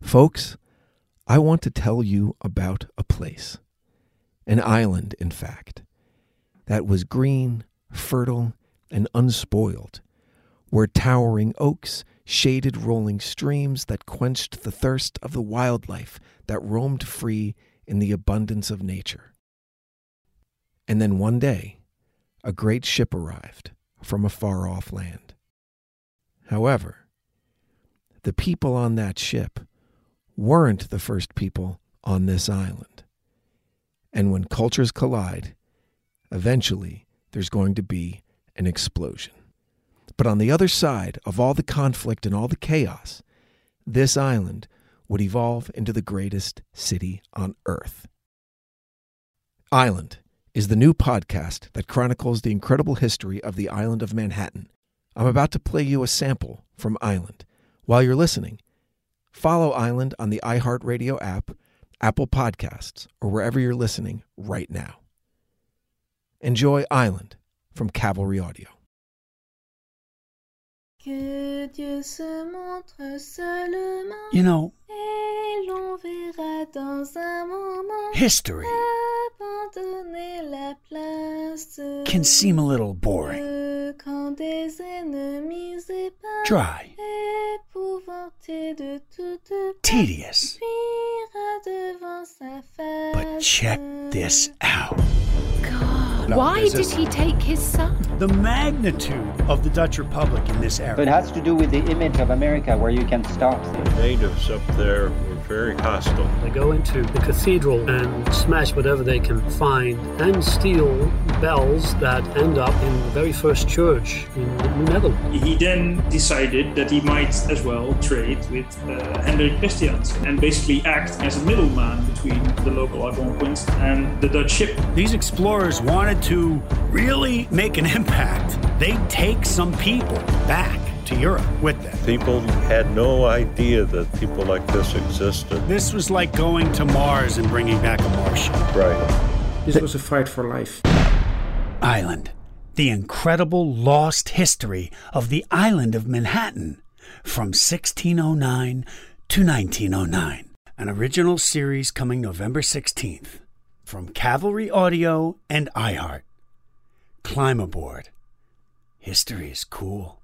Folks, I want to tell you about a place, an island, in fact, that was green, fertile, and unspoiled, where towering oaks shaded rolling streams that quenched the thirst of the wildlife that roamed free in the abundance of nature. And then one day, a great ship arrived from a far off land. However, the people on that ship weren't the first people on this island. And when cultures collide, eventually there's going to be an explosion. But on the other side of all the conflict and all the chaos, this island would evolve into the greatest city on earth. Island is the new podcast that chronicles the incredible history of the island of Manhattan. I'm about to play you a sample from Island. While you're listening, follow Island on the iHeartRadio app, Apple Podcasts, or wherever you're listening right now. Enjoy Island from Cavalry Audio. Que Dieu se montre seulement. You know, Et l'on verra dans un moment. history Abandonner la place. can seem a little boring, Que Quand des ennemis épars. dry, Épouvantés de toutes tedious. Fuira devant sa face. But check this out. Why did he take his son? The magnitude of the Dutch Republic in this era. It has to do with the image of America where you can stop things. natives up there were very hostile. They go into the cathedral and smash whatever they can find and steal bells that end up in the very first church in the Netherlands. He then decided that he might as well trade with uh, Hendrik Christians and basically act as a middleman between the local Algonquins and the Dutch ship. These explorers wanted to really make an impact. They'd take some people back to Europe with them. People had no idea that people like this existed. This was like going to Mars and bringing back a Martian. Right. This was a fight for life. Island. The incredible lost history of the island of Manhattan from 1609 to 1909. An original series coming November 16th from Cavalry Audio and iHeart. Climb aboard. History is cool.